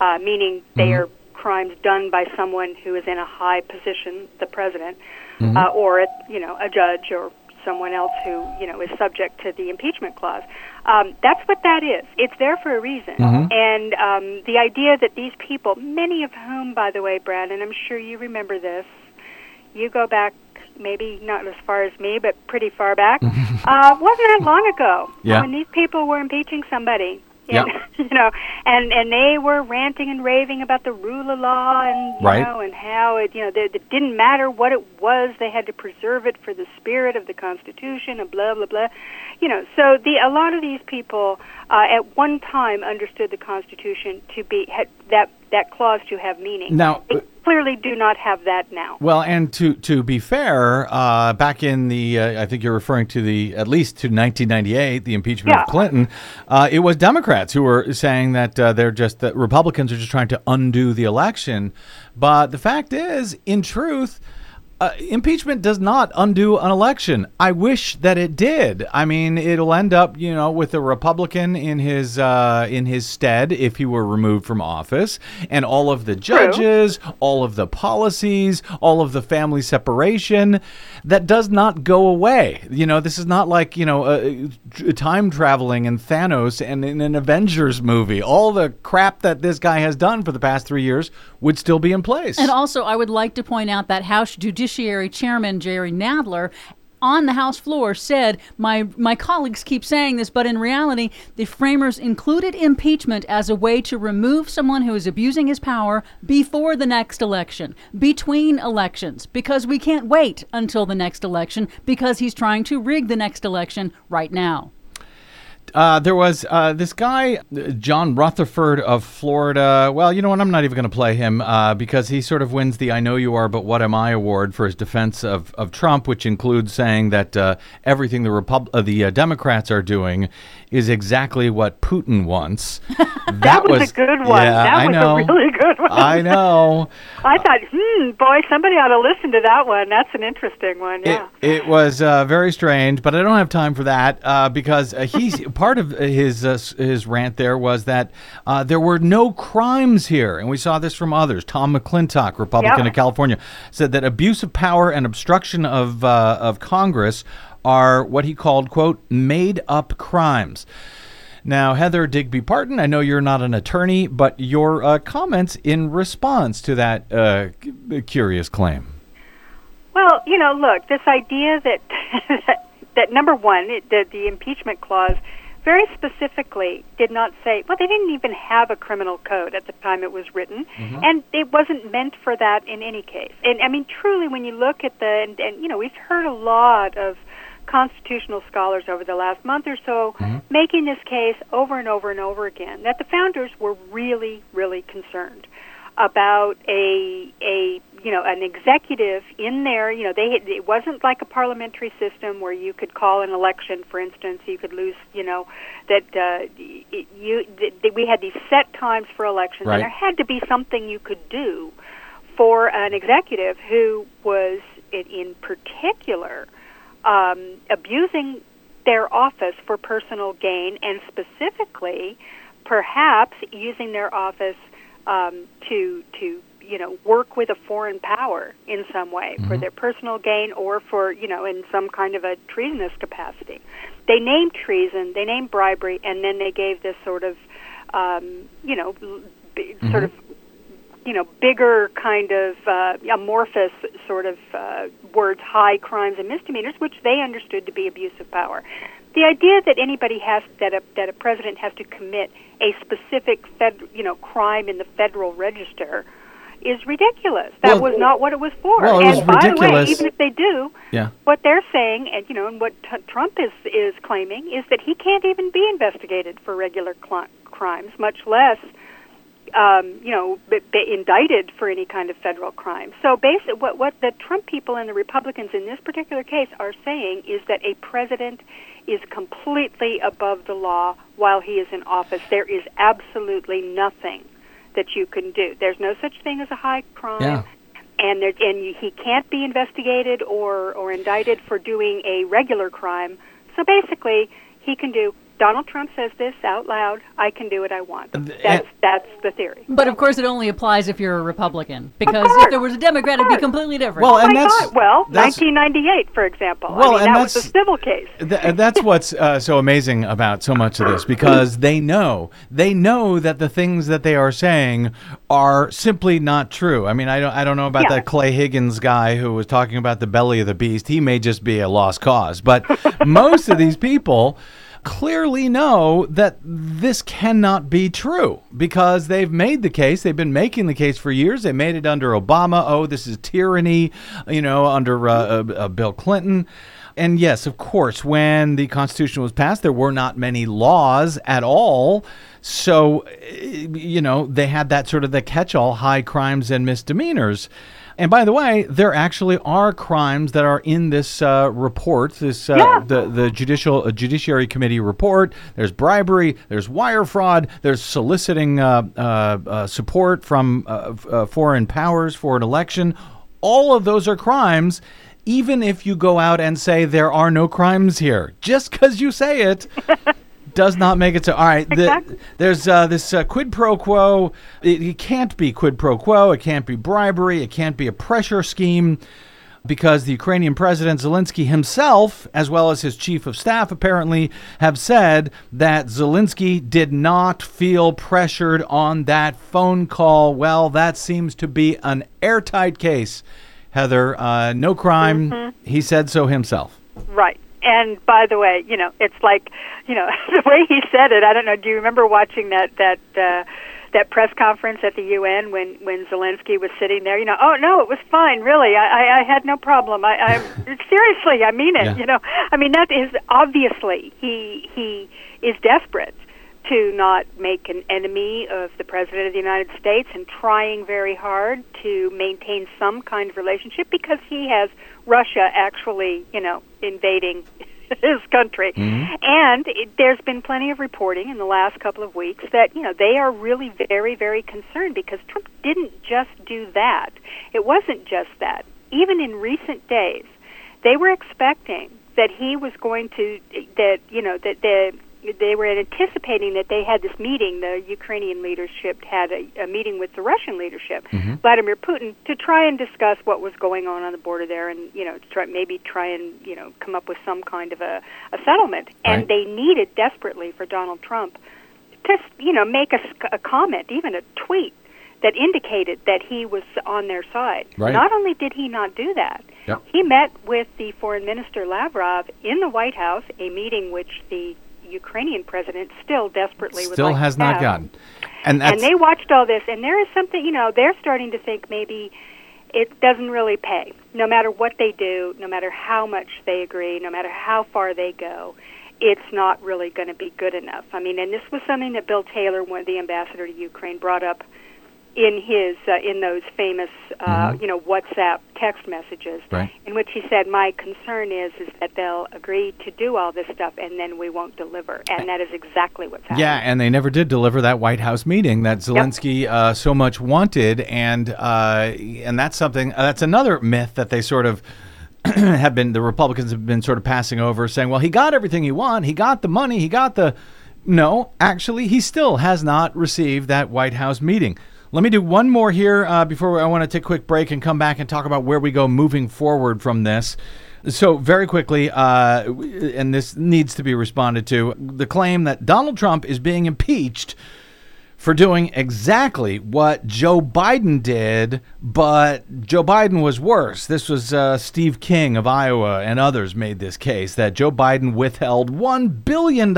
uh, meaning they Mhm. are crimes done by someone who is in a high position, the president, Mhm. uh, or you know a judge or someone else who you know is subject to the impeachment clause. Um, that's what that is. It's there for a reason. Mhm. And um, the idea that these people, many of whom, by the way, Brad, and I'm sure you remember this, you go back maybe not as far as me, but pretty far back. *laughs* uh, wasn't that long ago Yeah. when these people were impeaching somebody. Yeah. *laughs* You know, and and they were ranting and raving about the rule of law and you Right. know and how it you know that it didn't matter what it was they had to preserve it for the spirit of the Constitution and blah blah blah, you know. So the a lot of these people uh, at one time understood the Constitution to be had, that that clause to have meaning. Now- they clearly do not have that now. Well, and to to be fair, uh, back in the uh, I think you're referring to the at least to 1998, the impeachment Yeah. of Clinton. Uh, it was Democrats who were saying that uh, they're just that Republicans are just trying to undo the election. But the fact is, in truth. Uh, impeachment does not undo an election. I wish that it did. I mean, it'll end up, you know, with a Republican in his uh, in his stead if he were removed from office, and all of the judges, all of the policies, all of the family separation. That does not go away. You know, this is not like you know, uh, time traveling and Thanos and in an Avengers movie. All the crap that this guy has done for the past three years would still be in place. And also, I would like to point out that House Judiciary Judiciary Chairman Jerry Nadler on the House floor said, my, my colleagues keep saying this, but in reality, the framers included impeachment as a way to remove someone who is abusing his power before the next election, between elections, because we can't wait until the next election because he's trying to rig the next election right now. Uh, there was uh, this guy, John Rutherford of Florida. Well, you know what? I'm not even going to play him uh, because he sort of wins the I Know You Are, But What Am I award for his defense of, of Trump, which includes saying that uh, everything the, Repub- uh, the uh, Democrats are doing is exactly what Putin wants. *laughs* that, that was, a good one. Yeah, that I was know. a really good *laughs* one. I know. I thought, hmm, boy, somebody ought to listen to that one. That's an interesting one. Yeah. It, it was uh, very strange, but I don't have time for that uh, because uh, he's *laughs* part of his uh, his rant. There was that uh, there were no crimes here, and we saw this from others. Tom McClintock, Republican Yep. of California, said that abuse of power and obstruction of uh, of Congress are what he called quote made up crimes. Now, Heather Digby Parton, I know you're not an attorney, but your uh, comments in response to that uh, c- curious claim. Well, you know, look, this idea that that, *laughs* that number one, it, the, the impeachment clause, very specifically did not say. Well, they didn't even have a criminal code at the time it was written, Mhm. and it wasn't meant for that in any case. And I mean, truly, when you look at the and, and you know, we've heard a lot of constitutional scholars over the last month or so making this case over and over and over again that the founders were really, really concerned about a a you know an executive in there. You know, they it wasn't like a parliamentary system where you could call an election, for instance. You could lose. You know, that uh, you that we had these set times for elections, Right. and there had to be something you could do for an executive who was in, in particular um, abusing their office for personal gain and specifically perhaps using their office um, to to you know work with a foreign power in some way for Mhm. their personal gain or for you know in some kind of a treasonous capacity. They named treason, they named bribery, and then they gave this sort of um, you know b- sort of you know bigger kind of uh, amorphous sort of uh, words, high crimes and misdemeanors, which they understood to be abuse of power. The idea that anybody has that a that a president has to commit a specific fed, you know crime in the federal register is ridiculous. That Well- was not what it was for. Well, it and was by the way, ridiculous. even if they do, Yeah. what they're saying, and you know, and what t- Trump is is claiming is that he can't even be investigated for regular cl- crimes, much less, um, you know, b- be indicted for any kind of federal crime. So, basically, what what the Trump people and the Republicans in this particular case are saying is that a president is completely above the law while he is in office. There is absolutely nothing that you can do. There's no such thing as a high crime Yeah. and there, and he can't be investigated or or indicted for doing a regular crime. So basically, he can do. Donald Trump says this out loud. I can do what I want. That's that's the theory. But of course, it only applies if you're a Republican. Because if there was a Democrat, it'd be completely different. Well, oh and my that's- God. well, that's- 1998, for example. Well, I mean, and that was a that's- civil case. Th- that's what's uh, so amazing about so much of this because they know they know that the things that they are saying are simply not true. I mean, I don't I don't know about Yeah. that Clay Higgins guy who was talking about the belly of the beast. He may just be a lost cause, but *laughs* most of these people clearly know that this cannot be true because they've made the case. They've been making the case for years. They made it under Obama. Oh, this is tyranny, you know, under uh, uh, uh, Bill Clinton. And yes, of course, when the Constitution was passed, there were not many laws at all. So, eh, you know, they had that sort of the catch all high crimes and misdemeanors. And by the way, there actually are crimes that are in this uh, report, this uh, the the judicial uh, judiciary committee report. There's bribery, there's wire fraud, there's soliciting uh, uh, uh, support from uh, uh, foreign powers for an election. All of those are crimes. Even if you go out and say there are no crimes here, just because you say it *laughs* does not make it so. All right, the, there's uh, this uh, quid pro quo. It, it can't be quid pro quo. It can't be bribery. It can't be a pressure scheme because the Ukrainian president Zelensky himself, as well as his chief of staff, apparently have said that Zelensky did not feel pressured on that phone call. Well, that seems to be an airtight case. Heather, uh, no crime. Mhm. He said so himself. Right. And by the way, you know, it's like, you know, *laughs* the way he said it. I don't know. Do you remember watching that that uh, that press conference at the UN when when Zelensky was sitting there? You know, oh no, it was fine. Really, I I, I had no problem. I, I *laughs* seriously, I mean it. Yeah. You know, I mean that is obviously he he is desperate to not make an enemy of the president of the United States and trying very hard to maintain some kind of relationship because he has Russia actually, you know, invading *laughs* his country. Mm-hmm. And it, there's been plenty of reporting in the last couple of weeks that, you know, they are really very, very concerned because Trump didn't just do that. It wasn't just that. Even in recent days, they were expecting that he was going to, that, you know, that the they were anticipating that they had this meeting. The Ukrainian leadership had a, a meeting with the Russian leadership, mm-hmm. Vladimir Putin, to try and discuss what was going on on the border there, and you know, try maybe try and you know come up with some kind of a, a settlement. And Right. they needed desperately for Donald Trump to you know make a comment, even a tweet that indicated that he was on their side. Right. Not only did he not do that, Yep. he met with the foreign minister Lavrov in the White House, a meeting which the Ukrainian president still desperately would Still like has not gotten. And that's and they watched all this, and there is something, you know, they're starting to think maybe it doesn't really pay. No matter what they do, no matter how much they agree, no matter how far they go, it's not really going to be good enough. I mean, and this was something that Bill Taylor, one the ambassador to Ukraine, brought up in his uh, in those famous uh, Mhm. you know WhatsApp text messages Right. in which he said my concern is is that they'll agree to do all this stuff and then we won't deliver and that is exactly what's happening. Yeah, and they never did deliver that White House meeting that Zelensky uh, so much wanted, and uh, and that's something uh, that's another myth that they sort of *clears throat* have been the Republicans have been sort of passing over, saying, well, he got everything he wanted, he got the money, he got the. No, actually, he still has not received that White House meeting. Let me do one more here uh, before I want to take a quick break and come back and talk about where we go moving forward from this. So, very quickly, uh, and this needs to be responded to the claim that Donald Trump is being impeached for doing exactly what Joe Biden did, but Joe Biden was worse. This was uh, Steve King of Iowa and others made this case that Joe Biden withheld $1 billion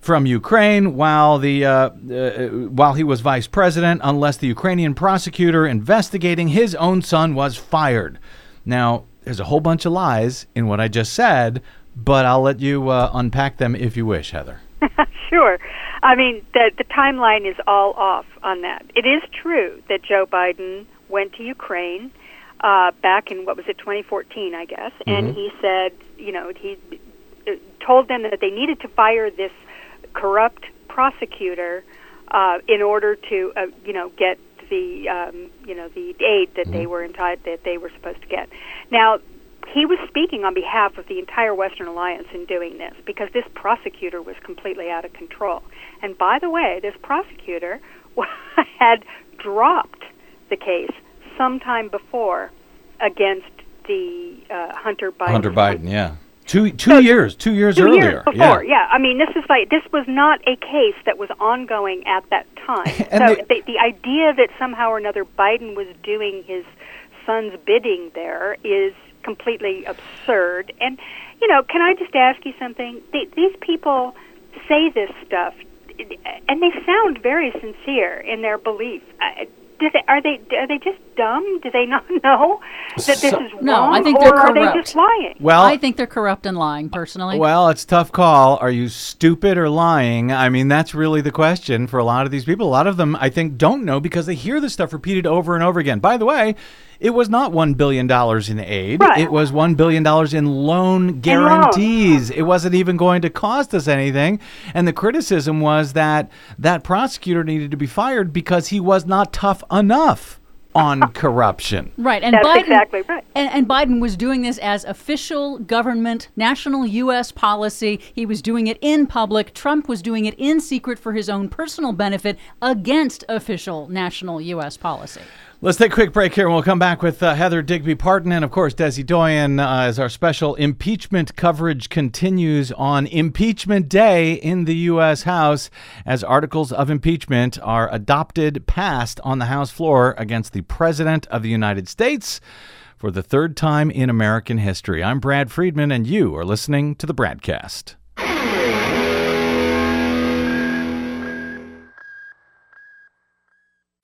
from Ukraine while the uh, uh, while he was vice president, unless the Ukrainian prosecutor investigating his own son was fired. Now, there's a whole bunch of lies in what I just said, but I'll let you uh, unpack them if you wish, Heather. *laughs* sure. I mean, the the timeline is all off on that. It is true that Joe Biden went to Ukraine uh, back in what was it, 2014, I guess, and Mhm. he said, you know, he uh, told them that they needed to fire this corrupt prosecutor uh, in order to, uh, you know, get the, um, you know, the aid that they were entitled that they were supposed to get. Now, he was speaking on behalf of the entire Western Alliance in doing this because this prosecutor was completely out of control. And by the way, this prosecutor *laughs* had dropped the case sometime before against the uh, Hunter Biden. Hunter Biden, yeah. Two two years, two years Two earlier. years before, yeah. I mean, this is like this was not a case that was ongoing at that time. *laughs* So they- the, the idea that somehow or another Biden was doing his son's bidding there is completely absurd. And you know, can I just ask you something? Th these people say this stuff, and they sound very sincere in their belief. Uh, do they, are they are they just dumb? Do they not *laughs* know that this is wrong? No, I think they're are corrupt. they just lying? Well- I think they're corrupt and lying, personally. Well, it's a tough call. Are you stupid or lying? I mean, that's really the question for a lot of these people. A lot of them, I think, don't know because they hear this stuff repeated over and over again. By the way, it was not $1 billion in aid. Right. It was $1 billion in loan guarantees. It wasn't even going to cost us anything. And the criticism was that that prosecutor needed to be fired because he was not tough enough on *laughs* corruption. Right, and That's Biden, exactly right. And, and Biden was doing this as official government, national U.S. policy. He was doing it in public. Trump was doing it in secret for his own personal benefit against official national U.S. policy. Let's take a quick break here and we'll come back with uh, Heather Digby Parton and, of course, Desi Doyen uh, as our special impeachment coverage continues on Impeachment Day in the U.S. House as articles of impeachment are adopted, passed on the House floor against the President of the United States for the third time in American history. I'm Brad Friedman, and you are listening to the BradCast.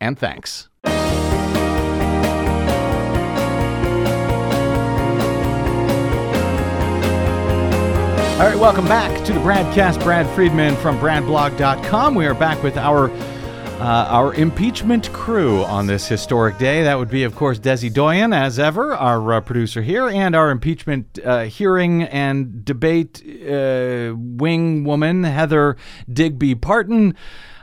and thanks. All right, welcome back to the BradCast. Brad Friedman from BradBlog.com. We are back with our uh, our impeachment crew on this historic day. That would be, of course, Desi Doyen, as ever, our uh, producer here, and our impeachment uh, hearing and debate uh, wing woman, Heather Digby Parton.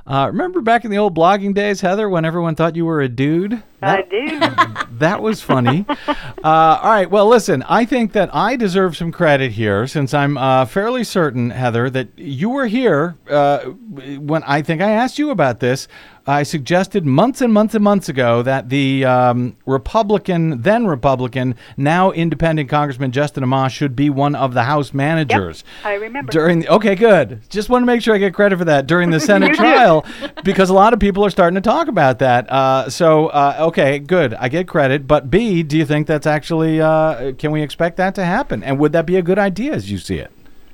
Uh, remember back in the old blogging days, Heather, when everyone thought you were a dude? I do. *laughs* that was funny. Uh, all right. Well, listen, I think that I deserve some credit here since I'm uh, fairly certain, Heather, that you were here uh, when I think I asked you about this. I suggested months and months and months ago that the um, Republican, then Republican, now independent Congressman Justin Amash should be one of the House managers. Yep, I remember. During the, okay, good. Just want to make sure I get credit for that during the *laughs* Senate trial because a lot of people are starting to talk about that. Uh, so, uh, okay, good. I get credit. But B, do you think that's actually, uh, can we expect that to happen? And would that be a good idea as you see it?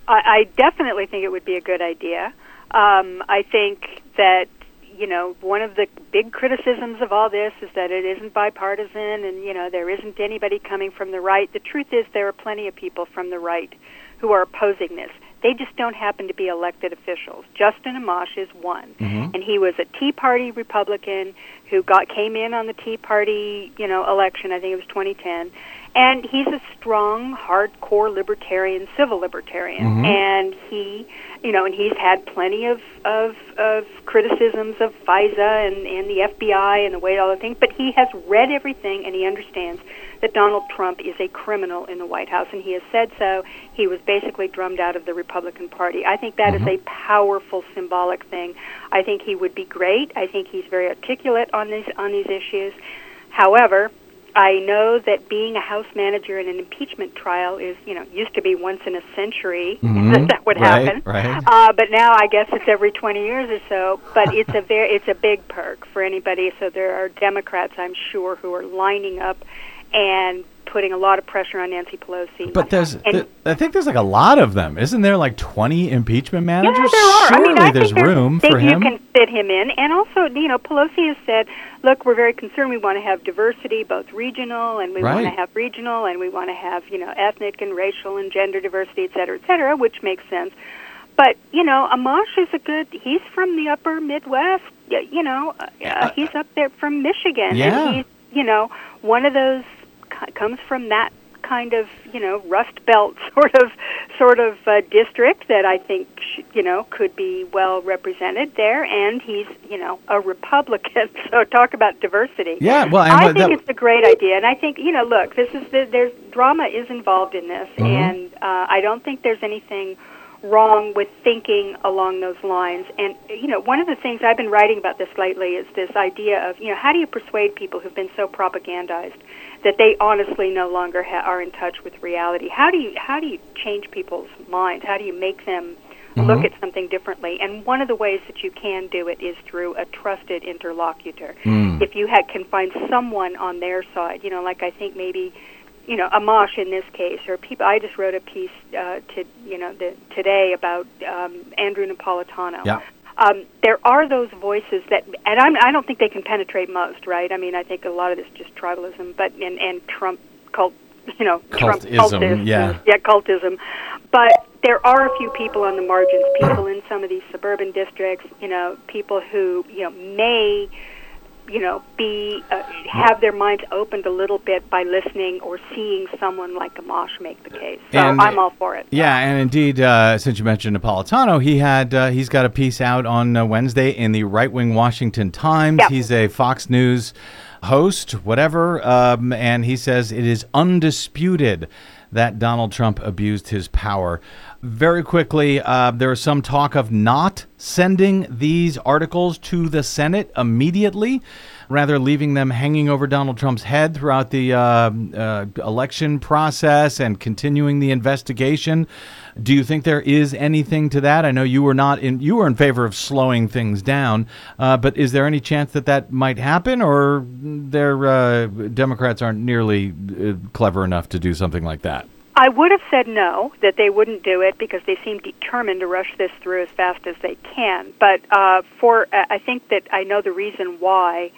I, I definitely think it would be a good idea. Um, I think that you know, one of the big criticisms of all this is that it isn't bipartisan and, you know, there isn't anybody coming from the right. The truth is there are plenty of people from the right who are opposing this. They just don't happen to be elected officials. Justin Amash is one, Mhm. and he was a Tea Party Republican who got came in on the Tea Party, you know, election. I think it was 2010, and he's a strong, hardcore libertarian, civil libertarian, Mhm. and he, you know, and he's had plenty of of of criticisms of FISA and and the FBI and the way all the things, but he has read everything and he understands that Donald Trump is a criminal in the White House, and he has said so. He was basically drummed out of the Republican Party. I think that is a powerful symbolic thing. I think he would be great. I think he's very articulate on these on these issues. However, I know that being a House manager in an impeachment trial is, you know, used to be once in a century *laughs* Mhm. that that would Right, happen. right. Uh, but now I guess it's every 20 years or so. But it's a very, it's a big perk for anybody. So there are Democrats, I'm sure, who are lining up and putting a lot of pressure on Nancy Pelosi. But there's, th- I think there's like a lot of them. Isn't there like 20 impeachment managers? Yeah, there are. Surely I mean, I there's think room think for him. You can fit him in, and also, you know, Pelosi has said, "Look, we're very concerned. We want to have diversity, both regional, and we want to have regional, and we want to have, you know, ethnic and racial and gender diversity, et cetera, et cetera," which makes sense. But you know, Amash is a good. He's from the Upper Midwest. You know, uh, he's up there from Michigan, Yeah. and he's, you know, one of those comes from that kind of you know Rust Belt *laughs* sort of sort of uh, district that I think sh- you know could be well represented there, and he's you know a Republican. *laughs* So talk about diversity. Yeah, well, I think that- it's a great idea, and I think you know look, this is the, there's drama is involved in this, Mhm. and uh, I don't think there's anything wrong with thinking along those lines. And you know, one of the things I've been writing about this lately is this idea of you know how do you persuade people who've been so propagandized that they honestly no longer ha- are in touch with reality? How do you how do you change people's minds? How do you make them look Mhm. at something differently? And one of the ways that you can do it is through a trusted interlocutor. Mm. If you ha- can find someone on their side, you know, like I think maybe you know, Amash in this case, or people. I just wrote a piece uh, to you know the, today about um, Andrew Napolitano. Yeah. Um, there are those voices that, and I'm, I don't think they can penetrate most, right? I mean, I think a lot of this is just tribalism, but and, and Trump cult, you know, Trump Cultism, cultism, yeah. yeah, cultism. But there are a few people on the margins, people in some of these suburban districts, you know, people who you know may you know, be uh, have their minds opened a little bit by listening or seeing someone like Amash make the case. So And- I'm all for it. Yeah, and indeed, uh, since you mentioned Napolitano, he had uh, he's got a piece out on uh, Wednesday in the right wing Washington Times. Yep. He's a Fox News host, whatever, um, and he says it is undisputed that Donald Trump abused his power. Very quickly, uh, some talk of not sending these articles to the Senate immediately, rather leaving them hanging over Donald Trump's head throughout the uh, uh, election process and continuing the investigation. Do you think there is anything to that? I know you were not in you were in favor of slowing things down, uh, but is there any chance that that might happen, or their uh, Democrats aren't nearly uh, clever enough to do something like that? I would have said no, that they wouldn't do it because they seem determined to rush this through as fast as they can. But uh, for uh, I think that I know the reason why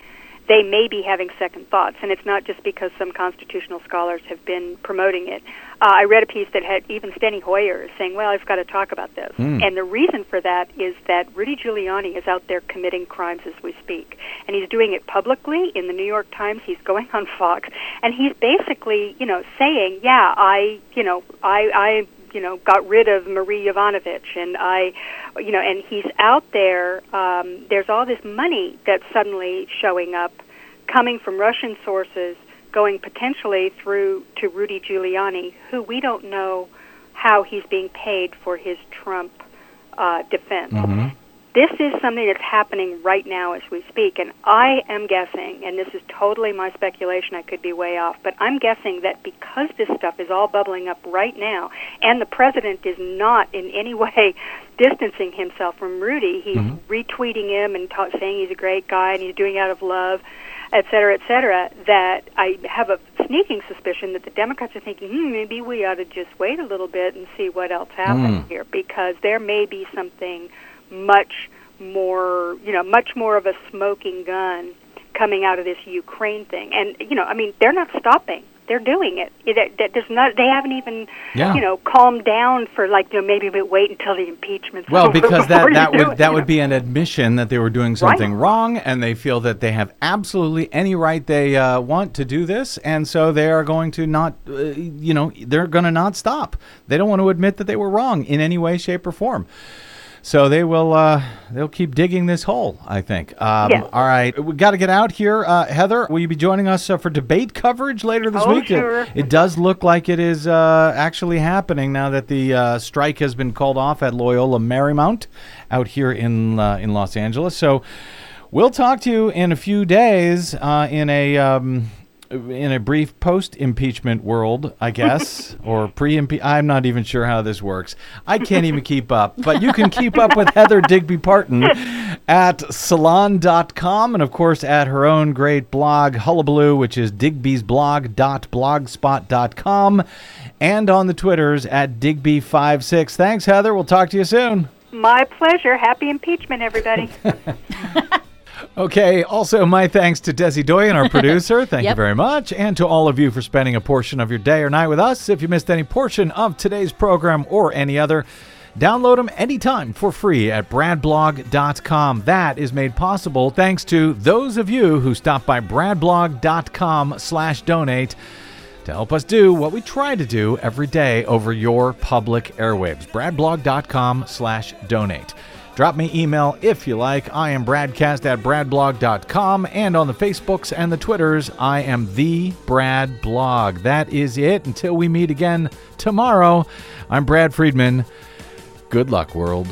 they may be having second thoughts, and it's not just because some constitutional scholars have been promoting it. Uh, I read a piece that had even Steny Hoyer is saying, "Well, I've got to talk about this," Hmm. and the reason for that is that Rudy Giuliani is out there committing crimes as we speak, and he's doing it publicly in the New York Times. He's going on Fox, and he's basically, you know, saying, "Yeah, I, you know, I, I." You know, got rid of Marie Yovanovitch, and I, you know, and he's out there. Um, there's all this money that's suddenly showing up, coming from Russian sources, going potentially through to Rudy Giuliani, who we don't know how he's being paid for his Trump uh, defense. This is something that's happening right now as we speak, and I am guessing, and this is totally my speculation, I could be way off, but I'm guessing that because this stuff is all bubbling up right now, and the president is not in any *laughs* way distancing himself from Rudy, he's retweeting him and ta- saying he's a great guy and he's doing it out of love, et cetera, et cetera, that I have a sneaking suspicion that the Democrats are thinking, hmm, maybe we ought to just wait a little bit and see what else happens Mm. here, because there may be something much more, you know, much more of a smoking gun coming out of this Ukraine thing. And you know, I mean, they're not stopping. They're doing it. It, that does not. They haven't even, Yeah. you know, calmed down for like, you know, maybe we wait until the impeachment. Well, because that, that would it, that would know? be an admission that they were doing something wrong, and they feel that they have absolutely any right they uh, want to do this, and so they are going to not, uh, you know, they're going to not stop. They don't want to admit that they were wrong in any way, shape, or form. So they will uh, they'll keep digging this hole. I think. Um, Yeah. All right, we got to get out here. Uh, Heather, will you be joining us uh, for debate coverage later this Oh, week? It- sure. It, does look like it is uh, actually happening now that the uh, strike has been called off at Loyola Marymount out here in uh, in Los Angeles. So we'll talk to you in a few days uh, in a. Um, in a brief post-impeachment world, I guess, *laughs* or pre-impe. I'm not even sure how this works. I can't even keep up. But you can keep up with Heather Digby Parton at salon.com and, of course, at her own great blog, Hullabaloo, which is digby'sblog.blogspot.com, and on the Twitters at Digby56. Thanks, Heather. We'll talk to you soon. My pleasure. Happy impeachment, everybody. *laughs* Okay, also my thanks to Desi Doyen, our *laughs* producer. Thank you very much. And to all of you for spending a portion of your day or night with us. If you missed any portion of today's program or any other, download them anytime for free at bradblog.com. That is made possible thanks to those of you who stop by bradblog.com slash donate to help us do what we try to do every day over your public airwaves. bradblog.com slash donate. Drop me email if you like. I am Bradcast at bradblog.com and on the Facebooks and the Twitters, I am the Brad Blog. That is it. Until we meet again tomorrow, I'm Brad Friedman. Good luck, world.